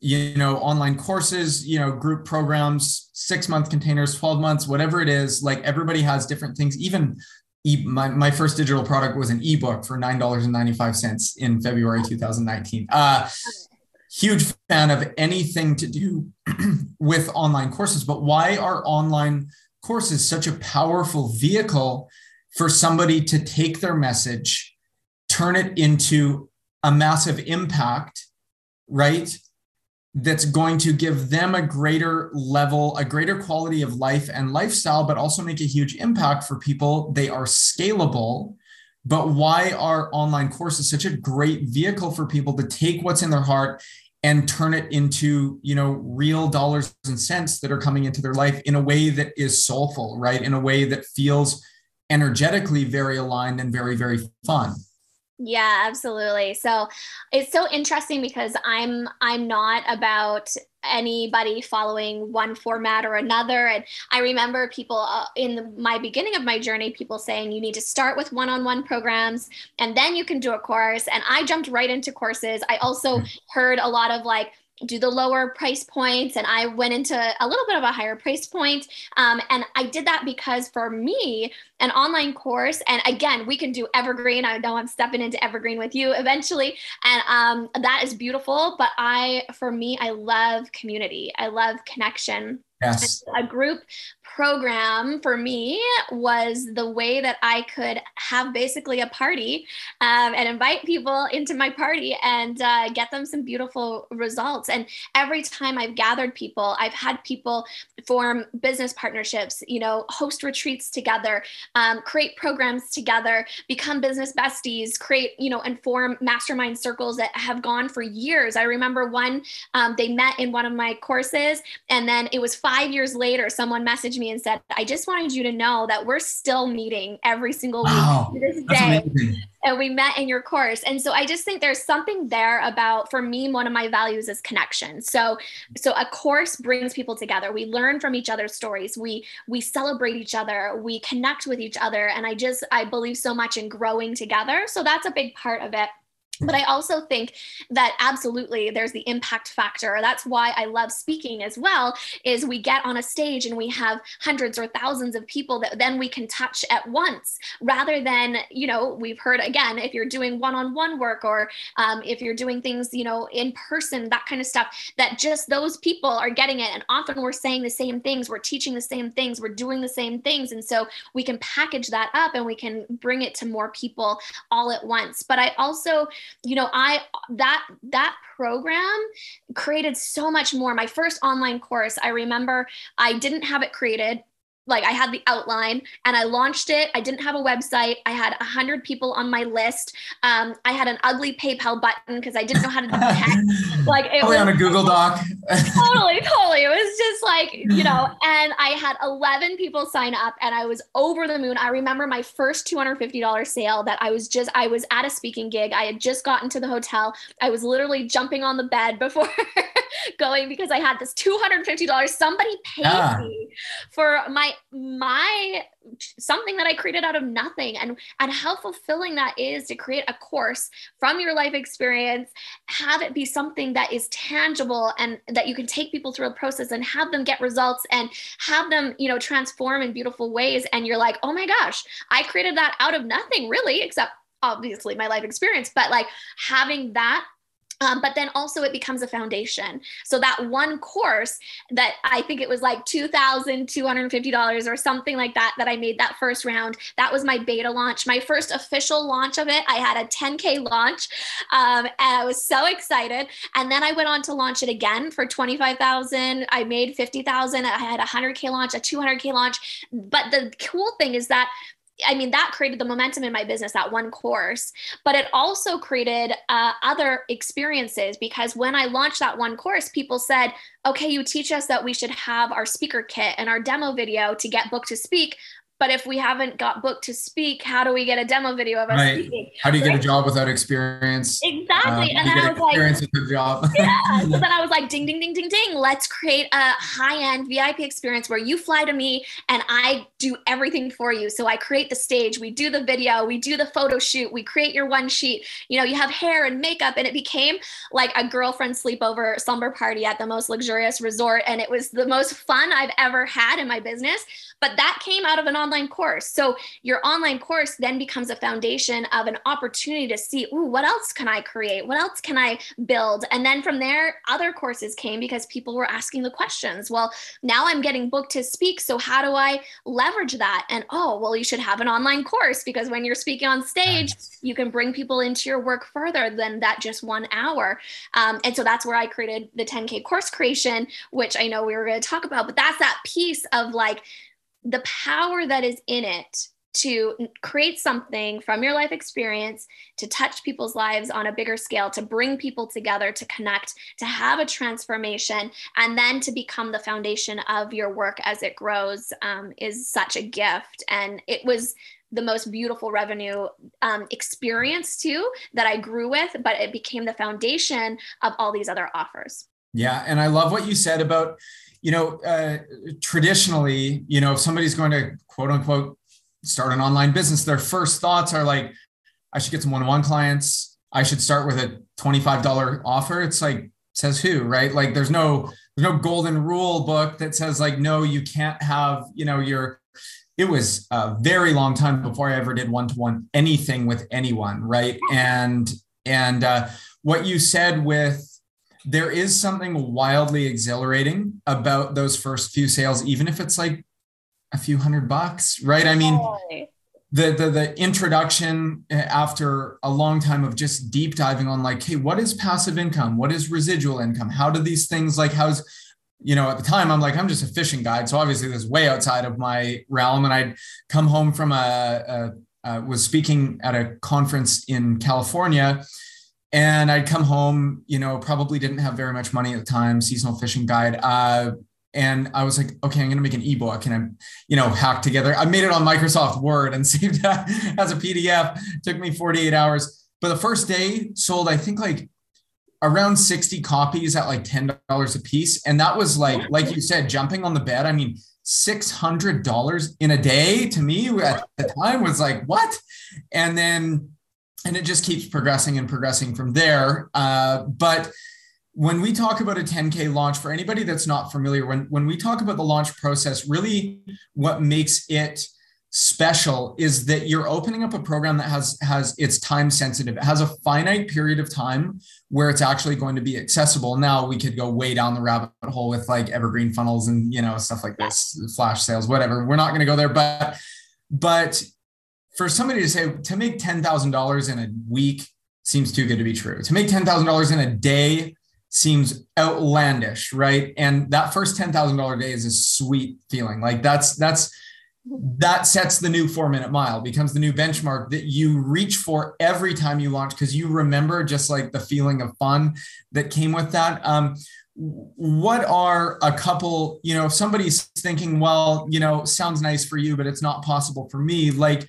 you know online courses you know group programs six month containers 12 months whatever it is like everybody has different things even e- my, my first digital product was an ebook for $9.95 in february 2019 uh, huge fan of anything to do with online courses but why are online courses such a powerful vehicle for somebody to take their message turn it into a massive impact right that's going to give them a greater level, a greater quality of life and lifestyle, but also make a huge impact for people. They are scalable. But why are online courses such a great vehicle for people to take what's in their heart and turn it into, you know, real dollars and cents that are coming into their life in a way that is soulful, right? In a way that feels energetically very aligned and very, very fun. Yeah, absolutely. So it's so interesting because I'm I'm not about anybody following one format or another and I remember people uh, in the, my beginning of my journey people saying you need to start with one-on-one programs and then you can do a course and I jumped right into courses. I also hmm. heard a lot of like do the lower price points and i went into a little bit of a higher price point um, and i did that because for me an online course. And again we can do evergreen. I know i'm stepping into evergreen with you eventually. And um, that is beautiful. But i for me i love community. I love connection. Yes. A group program for me was the way that I could have basically a party um, and invite people into my party and uh, get them some beautiful results. And every time I've gathered people, I've had people form business partnerships, you know, host retreats together, um, create programs together, become business besties, create, you know, and form mastermind circles that have gone for years. I remember one, um, they met in one of my courses, and then it was five years later, someone messaged me and said, I just wanted you to know that we're still meeting every single week wow, to this day. And we met in your course. And so I just think there's something there about, for me, one of my values is connection. So, so a course brings people together. We learn from each other's stories. We, we celebrate each other. We connect with each other. And I just, I believe so much in growing together. So that's a big part of it. But i also think that absolutely there's the impact factor. That's why i love speaking as well is we get on a stage and we have hundreds or thousands of people that then we can touch at once rather than you know we've heard again if you're doing one-on-one work or um, if you're doing things you know in person that kind of stuff that just those people are getting it. And often we're saying the same things we're teaching the same things we're doing the same things. And so we can package that up and we can bring it to more people all at once. But i also you know i that that program created so much more. My first online course i remember i didn't have it created like I had the outline and I launched it. I didn't have a website. I had a hundred people on my list. Um, I had an ugly PayPal button because I didn't know how to do text. like it was on a Google Doc. totally, totally. It was just like you know. And I had eleven people sign up, and I was over the moon. I remember my first two hundred fifty dollars sale that I was just I was at a speaking gig. I had just gotten to the hotel. I was literally jumping on the bed before going because I had this two hundred fifty dollars. Somebody paid yeah. me for my my something that I created out of nothing. And and how fulfilling that is to create a course from your life experience have it be something that is tangible and that you can take people through a process and have them get results and have them you know transform in beautiful ways. And you're like oh my gosh I created that out of nothing really except obviously my life experience. But like having that um, but then also it becomes a foundation. So that one course that I think it was like $2,250 or something like that, that I made that first round, that was my beta launch. My first official launch of it, I had a 10K launch um, and I was so excited. And then I went on to launch it again for 25,000. I made 50,000. I had a 100K launch, a 200K launch. But the cool thing is that I mean, that created the momentum in my business, that one course, but it also created uh, other experiences because when I launched that one course, people said, okay, you teach us that we should have our speaker kit and our demo video to get booked to speak. But if we haven't got booked to speak, how do we get a demo video of us right. speaking? How do you right? get a job without experience? Exactly. Um, and then I was like, with job. yeah. So then I was like, ding, ding, ding, ding, ding. Let's create a high-end VIP experience where you fly to me and I do everything for you. So I create the stage, we do the video, we do the photo shoot, we create your one sheet. You know, you have hair and makeup, and it became like a girlfriend sleepover slumber party at the most luxurious resort. And it was the most fun I've ever had in my business. But that came out of an online course. So your online course then becomes a foundation of an opportunity to see, ooh, what else can I create? What else can I build? And then from there, other courses came because people were asking the questions. Well, now I'm getting booked to speak. So how do I leverage that? And oh, well, you should have an online course because when you're speaking on stage, you can bring people into your work further than that just one hour. Um, and so that's where I created the 10K course creation, which I know we were going to talk about, but that's that piece of like, the power that is in it to create something from your life experience to touch people's lives on a bigger scale, to bring people together, to connect, to have a transformation, and then to become the foundation of your work as it grows um, is such a gift. And it was the most beautiful revenue um, experience too that I grew with, but it became the foundation of all these other offers. Yeah. And I love what you said about you know, uh, traditionally, you know, if somebody's going to quote unquote start an online business, their first thoughts are like, I should get some one-on-one clients. I should start with a $25 offer. It's like, says who, right? Like there's no, there's no golden rule book that says like, no, you can't have, you know, your, it was a very long time before I ever did one-to-one anything with anyone. Right. And, and uh, what you said with, there is something wildly exhilarating about those first few sales, even if it's like a few hundred bucks, right? I mean, the, the the introduction eh, after a long time of just deep diving on like, hey, what is passive income? What is residual income? How do these things like how's you know, at the time, I'm like, I'm just a fishing guide. So obviously, this is way outside of my realm. And I'd come home from a, a, a was speaking at a conference in California, and I'd come home, you know, probably didn't have very much money at the time, seasonal fishing guide. Uh, and I was like, okay, I'm going to make an ebook and I'm, you know, hacked together. I made it on Microsoft Word and saved that as a PDF. It took me 48 hours. But the first day sold, I think like around 60 copies at like $10 a piece. And that was like, like you said, jumping on the bed. I mean, $600 in a day to me at the time was like, what? And then and it just keeps progressing and progressing from there. Uh, but when we talk about a 10K launch, for anybody that's not familiar, when, when we talk about the launch process, really what makes it special is that you're opening up a program that has has it's time sensitive. It has a finite period of time where it's actually going to be accessible. Now we could go way down the rabbit hole with like evergreen funnels and you know stuff like this flash sales whatever. We're not going to go there but but for somebody to say to make $10,000 in a week seems too good to be true. To make $10,000 in a day seems outlandish, right? And that first $10,000 day is a sweet feeling. Like that's that's that sets the new 4 minute mile becomes the new benchmark that you reach for every time you launch because you remember just like the feeling of fun that came with that. Um, what are a couple, you know, if somebody's thinking, well, you know, sounds nice for you, but it's not possible for me, like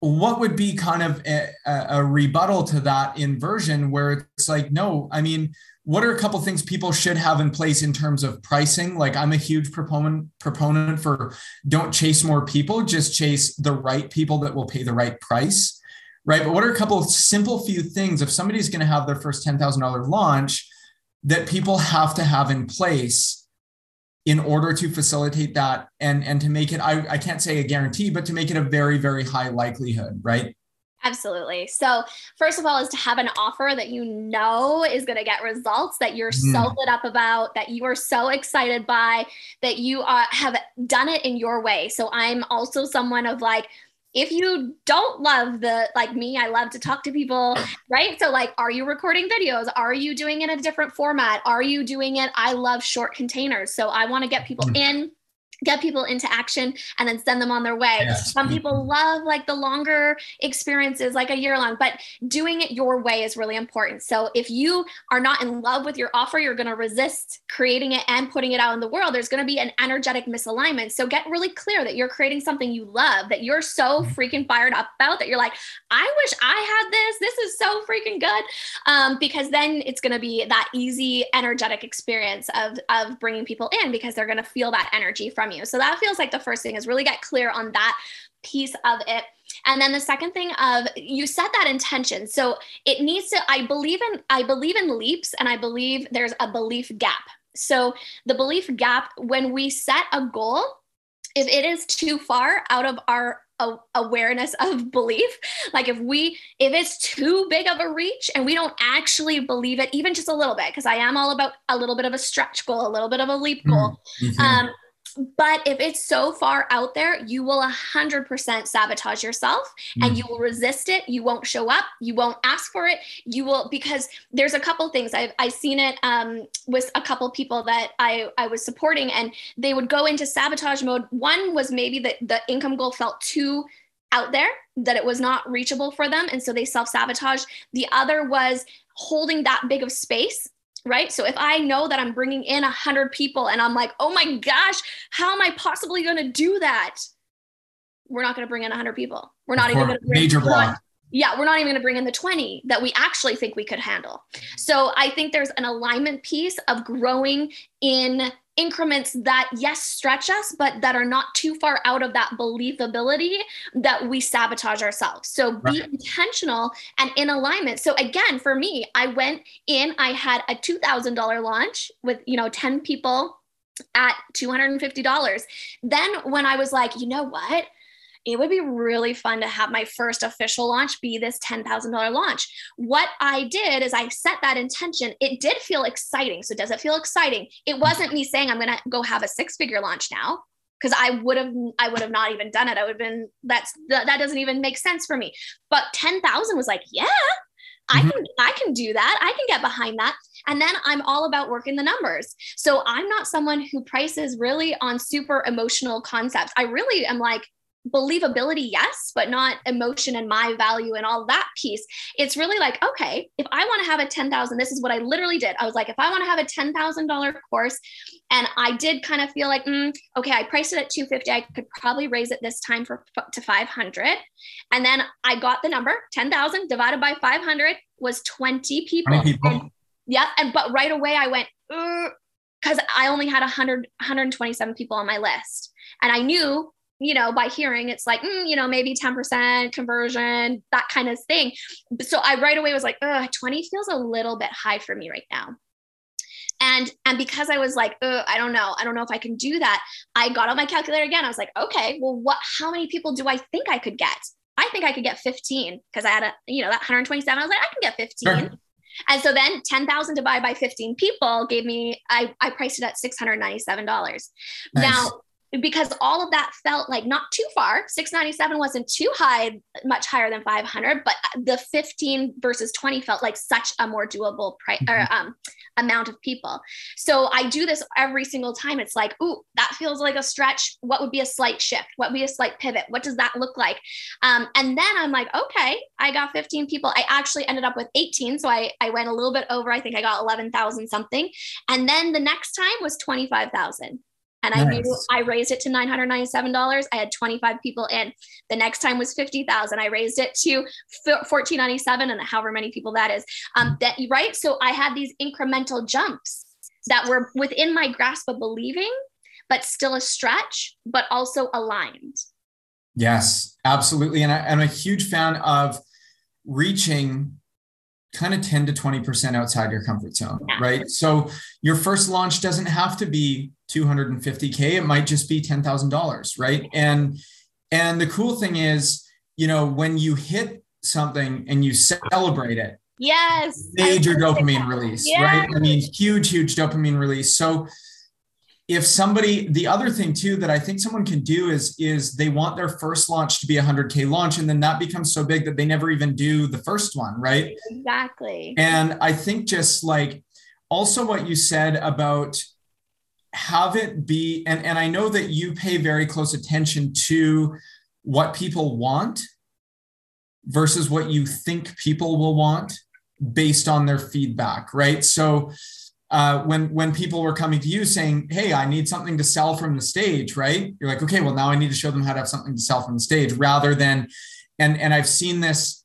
what would be kind of a, a, rebuttal to that inversion where it's like no i mean what are a couple things people should have in place in terms of pricing? Like i'm a huge proponent proponent for don't chase more people just chase the right people that will pay the right price right? But what are a couple of simple few things if somebody's going to have their first $10000 launch that people have to have in place in order to facilitate that and and to make it I, I can't say a guarantee but to make it a very very high likelihood right? Absolutely. So first of all is to have an offer that you know is going to get results that you're mm. so lit up about that you are so excited by that you are, have done it in your way. So i'm also someone of like if you don't love the like me i love to talk to people right? So like are you recording videos? Are you doing it in a different format? Are you doing it? I love short containers. So i want to get people mm. in get people into action and then send them on their way. Yes. Some people mm-hmm. love like the longer experiences, like a year long, but doing it your way is really important. So if you are not in love with your offer, you're going to resist creating it and putting it out in the world. There's going to be an energetic misalignment. So get really clear that you're creating something you love, that you're so mm-hmm. freaking fired up about that you're like, I wish I had this. This is so freaking good. Um, because then it's going to be that easy, energetic experience of, of bringing people in because they're going to feel that energy from from you. So that feels like the first thing is really get clear on that piece of it. And then the second thing of you set that intention. So it needs to I believe in I believe in leaps and I believe there's a belief gap. So the belief gap when we set a goal if it is too far out of our awareness of belief like if we if it's too big of a reach and we don't actually believe it even just a little bit because i am all about a little bit of a stretch goal a little bit of a leap goal mm-hmm. um, but if it's so far out there, you will 100% sabotage yourself and mm. you will resist it. You won't show up. You won't ask for it. You will, because there's a couple things I've, I've seen it um, with a couple people that I, I was supporting, and they would go into sabotage mode. One was maybe that the income goal felt too out there, that it was not reachable for them. And so they self sabotage. The other was holding that big of space right? So if I know that I'm bringing in a hundred people and I'm like, oh my gosh, how am I possibly going to do that? We're not going to bring in a hundred people. We're not even going to bring major block. Yeah, we're not even going to bring in the 20 that we actually think we could handle. So I think there's an alignment piece of growing in increments that yes stretch us but that are not too far out of that believability that we sabotage ourselves so be right. intentional and in alignment so again for me i went in i had a $2000 launch with you know 10 people at $250 then when i was like you know what it would be really fun to have my first official launch be this $10,000 launch. What I did is I set that intention. It did feel exciting. So, does it feel exciting? It wasn't me saying I'm going to go have a six figure launch now because I would have I would have not even done it. I would have been that's that, that doesn't even make sense for me. But 10,000 was like, yeah, I mm-hmm. can I can do that. I can get behind that. And then I'm all about working the numbers. So I'm not someone who prices really on super emotional concepts. I really am like believability, yes, but not emotion and my value and all that piece. It's really like, okay, if I want to have a 10,000, this is what I literally did. I was like, if I want to have a $10,000 course and I did kind of feel like, mm, okay, I priced it at 250. I could probably raise it this time for to 500. And then I got the number 10,000 divided by 500 was 20 people. 20 people. And, yeah. And, but right away I went, because I only had 100, 127 people on my list. And I knew you know, by hearing, it's like, mm, you know, maybe 10% conversion, that kind of thing. So I right away was like, 20 feels a little bit high for me right now and and because i was like oh, i don't know i don't know if i can do that i got on my calculator again i was like okay well what how many people do i think i could get i think i could get 15 because i had a you know that 127 i was like i can get 15 sure. And so then 10,000 divided by 15 people gave me, I, I priced it at $697. Nice. Now, because all of that felt like not too far. 697 wasn't too high much higher than 500 but the 15 versus 20 felt like such a more doable price or mm-hmm. um, amount of people. So i do this every single time. It's like ooh that feels like a stretch. What would be a slight shift? What would be a slight pivot? What does that look like? Um, and then i'm like okay i got 15 people. I actually ended up with 18 so i, I went a little bit over. I think i got 11000 something. And then the next time was 25000 and nice. I knew I raised it to $997. I had 25 people in. The next time was 50,000. I raised it to 1497 and however many people that is. Um, that right. So I had these incremental jumps that were within my grasp of believing, but still a stretch, but also aligned. Yes, absolutely. And I, I'm a huge fan of reaching kind of 10 to 20% outside your comfort zone, yeah. right? So your first launch doesn't have to be 250k, it might just be $10,000, right? And and the cool thing is, you know, when you hit something and you celebrate it, yes, major dopamine release, yes. right? I mean, huge huge dopamine release. So if somebody the other thing too that i think someone can do is is they want their first launch to be a 100k launch and then that becomes so big that they never even do the first one right exactly and i think just like also what you said about have it be and and i know that you pay very close attention to what people want versus what you think people will want based on their feedback right so uh, when when people were coming to you saying, "Hey, I need something to sell from the stage," right? You're like, "Okay, well now I need to show them how to have something to sell from the stage," rather than, and and I've seen this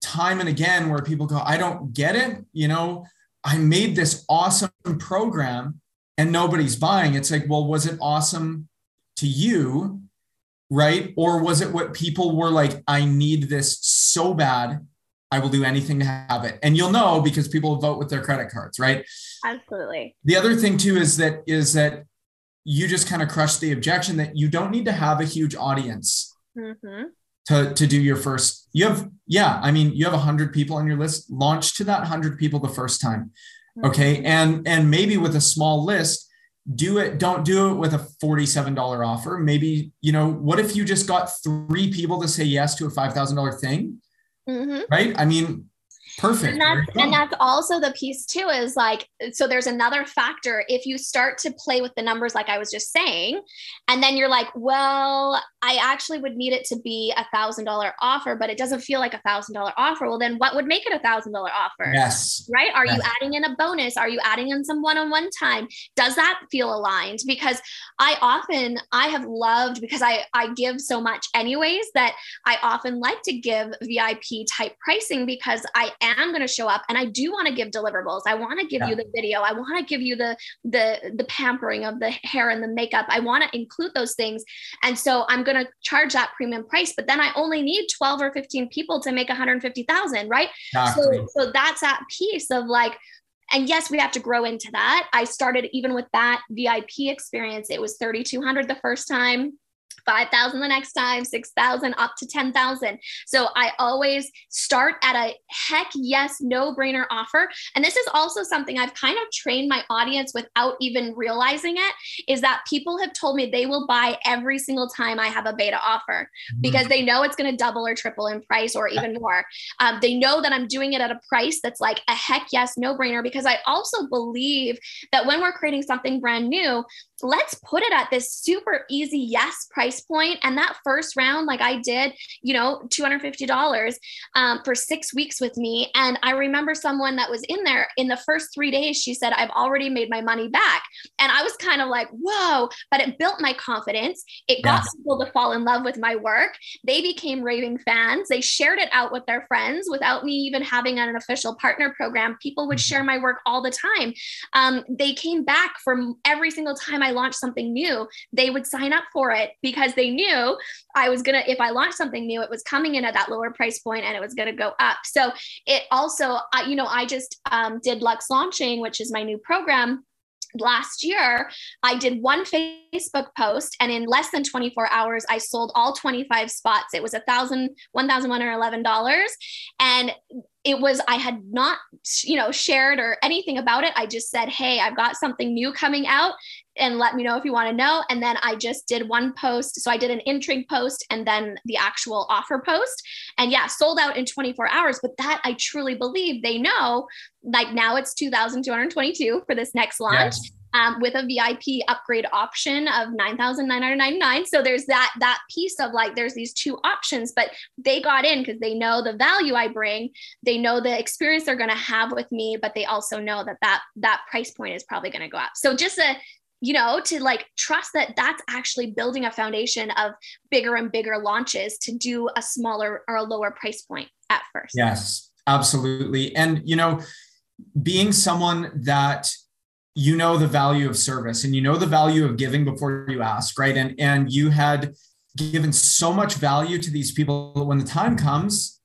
time and again where people go, "I don't get it," you know. I made this awesome program and nobody's buying. It's like, well, was it awesome to you, right? Or was it what people were like? I need this so bad I will do anything to have it. And you'll know because people vote with their credit cards, right? Absolutely. The other thing too is that is that you just kind of crush the objection that you don't need to have a huge audience mm-hmm. to, to do your first. You have, yeah, I mean, you have a hundred people on your list. Launch to that hundred people the first time. Mm-hmm. Okay. And and maybe with a small list, do it don't do it with a $47 offer maybe you know what if you just got three people to say yes to a $5000 thing Mm-hmm. Right. I mean, Perfect. And that's, and that's also the piece too is like, so there's another factor. If you start to play with the numbers, like I was just saying, and then you're like, well, I actually would need it to be a thousand dollar offer, but it doesn't feel like a thousand dollar offer. Well, then what would make it a thousand dollar offer? Yes. Right. Are yes. you adding in a bonus? Are you adding in some one-on-one time? Does that feel aligned? Because I often, I have loved because I, I give so much anyways that I often like to give VIP type pricing because I am am going to show up and I do want to give deliverables. I want to give yeah. you the video. I want to give you the the the pampering of the hair and the makeup. I want to include those things. And so I'm going to charge that premium price, but then I only need 12 or 15 people to make 150,000, right? Exactly. So so that's that piece of like and yes, we have to grow into that. I started even with that VIP experience. It was 3,200 the first time. 5,000 the next time, 6,000 up to 10,000. So I always start at a heck yes, no brainer offer. And this is also something I've kind of trained my audience without even realizing it is that people have told me they will buy every single time I have a beta offer mm-hmm. because they know it's going to double or triple in price or even more. Um, they know that I'm doing it at a price that's like a heck yes, no brainer because I also believe that when we're creating something brand new, let's put it at this super easy yes price point. And that first round like i did you know $250 um, for six weeks with me. And i remember someone that was in there in the first three days she said i've already made my money back. And i was kind of like whoa but it built my confidence. It got yeah. people to fall in love with my work. They became raving fans. They shared it out with their friends without me even having an official partner program. People would mm-hmm. share my work all the time. Um, they came back from every single time I I launched something new, they would sign up for it because they knew I was going to, if I launched something new, it was coming in at that lower price point and it was going to go up. So it also, you know, I just um, did Lux Launching, which is my new program. Last year i did one facebook post and in less than 24 hours i sold all 25 spots. It was a thousand one thousand one hundred eleven dollars. And it was i had not you know shared or anything about it. I just said hey i've got something new coming out and let me know if you want to know. And then i just did one post. So i did an intrigue post and then the actual offer post. And yeah sold out in 24 hours. But that i truly believe they know like now it's 2222 for this next launch. Yes um, with a VIP upgrade option of 9,999. So there's that that piece of like there's these two options, but they got in because they know the value I bring, they know the experience they're going to have with me, but they also know that that that price point is probably going to go up. So just a you know to like trust that that's actually building a foundation of bigger and bigger launches to do a smaller or a lower price point at first. Yes, absolutely. And you know, being someone that you know the value of service and you know the value of giving before you ask right? And and you had given so much value to these people that when the time comes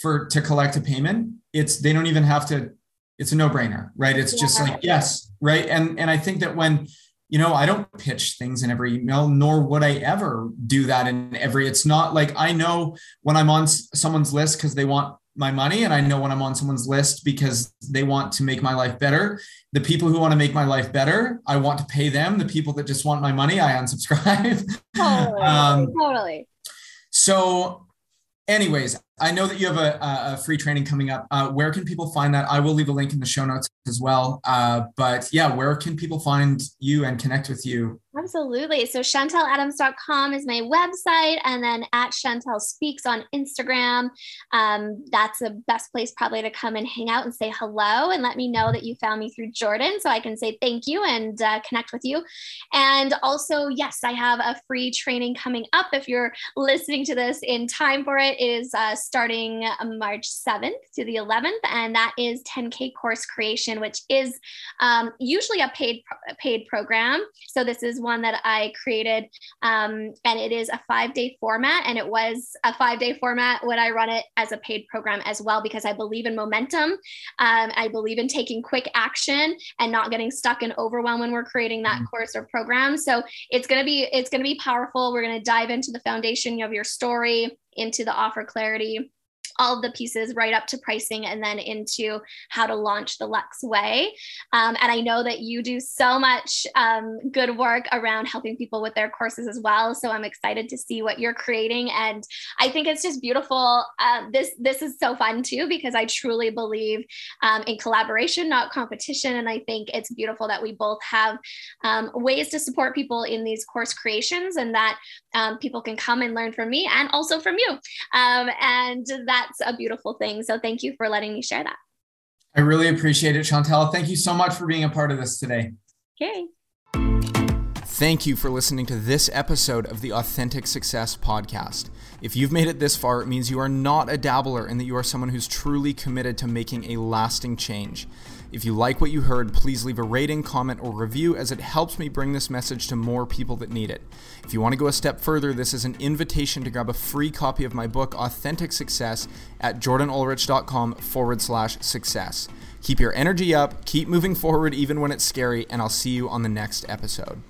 for to collect a payment it's they don't even have to it's a no-brainer right? It's yeah. just like yes right? And and i think that when you know i don't pitch things in every email nor would i ever do that in every it's not like i know when i'm on someone's list because they want my money and I know when I'm on someone's list because they want to make my life better. The people who want to make my life better, I want to pay them. The people that just want my money, I unsubscribe. Totally. um, totally. So, anyways, I know that you have a, a free training coming up. Uh, where can people find that? I will leave a link in the show notes as well. Uh, but yeah, where can people find you and connect with you? Absolutely. So chanteladams.com is my website, and then at Chantel Speaks on Instagram. Um, that's the best place probably to come and hang out and say hello and let me know that you found me through Jordan, so I can say thank you and uh, connect with you. And also, yes, I have a free training coming up. If you're listening to this in time for it, it is uh, starting March 7th to the 11th, and that is 10K course creation, which is um, usually a paid paid program. So this is one that I created, um, and it is a five day format. And it was a five day format when I run it as a paid program as well, because I believe in momentum. Um, I believe in taking quick action and not getting stuck in overwhelm when we're creating that mm-hmm. course or program. So it's gonna be it's gonna be powerful. We're gonna dive into the foundation of your story, into the offer clarity all of the pieces right up to pricing and then into how to launch the Lux way. Um, and I know that you do so much um, good work around helping people with their courses as well. So I'm excited to see what you're creating. And I think it's just beautiful. Uh, this, this is so fun too, because I truly believe um, in collaboration, not competition. And I think it's beautiful that we both have um, ways to support people in these course creations and that um, people can come and learn from me and also from you. And that that's a beautiful thing. So thank you for letting me share that. I really appreciate it, Chantel. Thank you so much for being a part of this today. Okay. Thank you for listening to this episode of the Authentic Success Podcast. If you've made it this far, it means you are not a dabbler and that you are someone who's truly committed to making a lasting change. If you like what you heard, please leave a rating, comment, or review as it helps me bring this message to more people that need it. If you want to go a step further, this is an invitation to grab a free copy of my book, Authentic Success, at jordanulrich.com forward slash success. Keep your energy up, keep moving forward even when it's scary, and I'll see you on the next episode.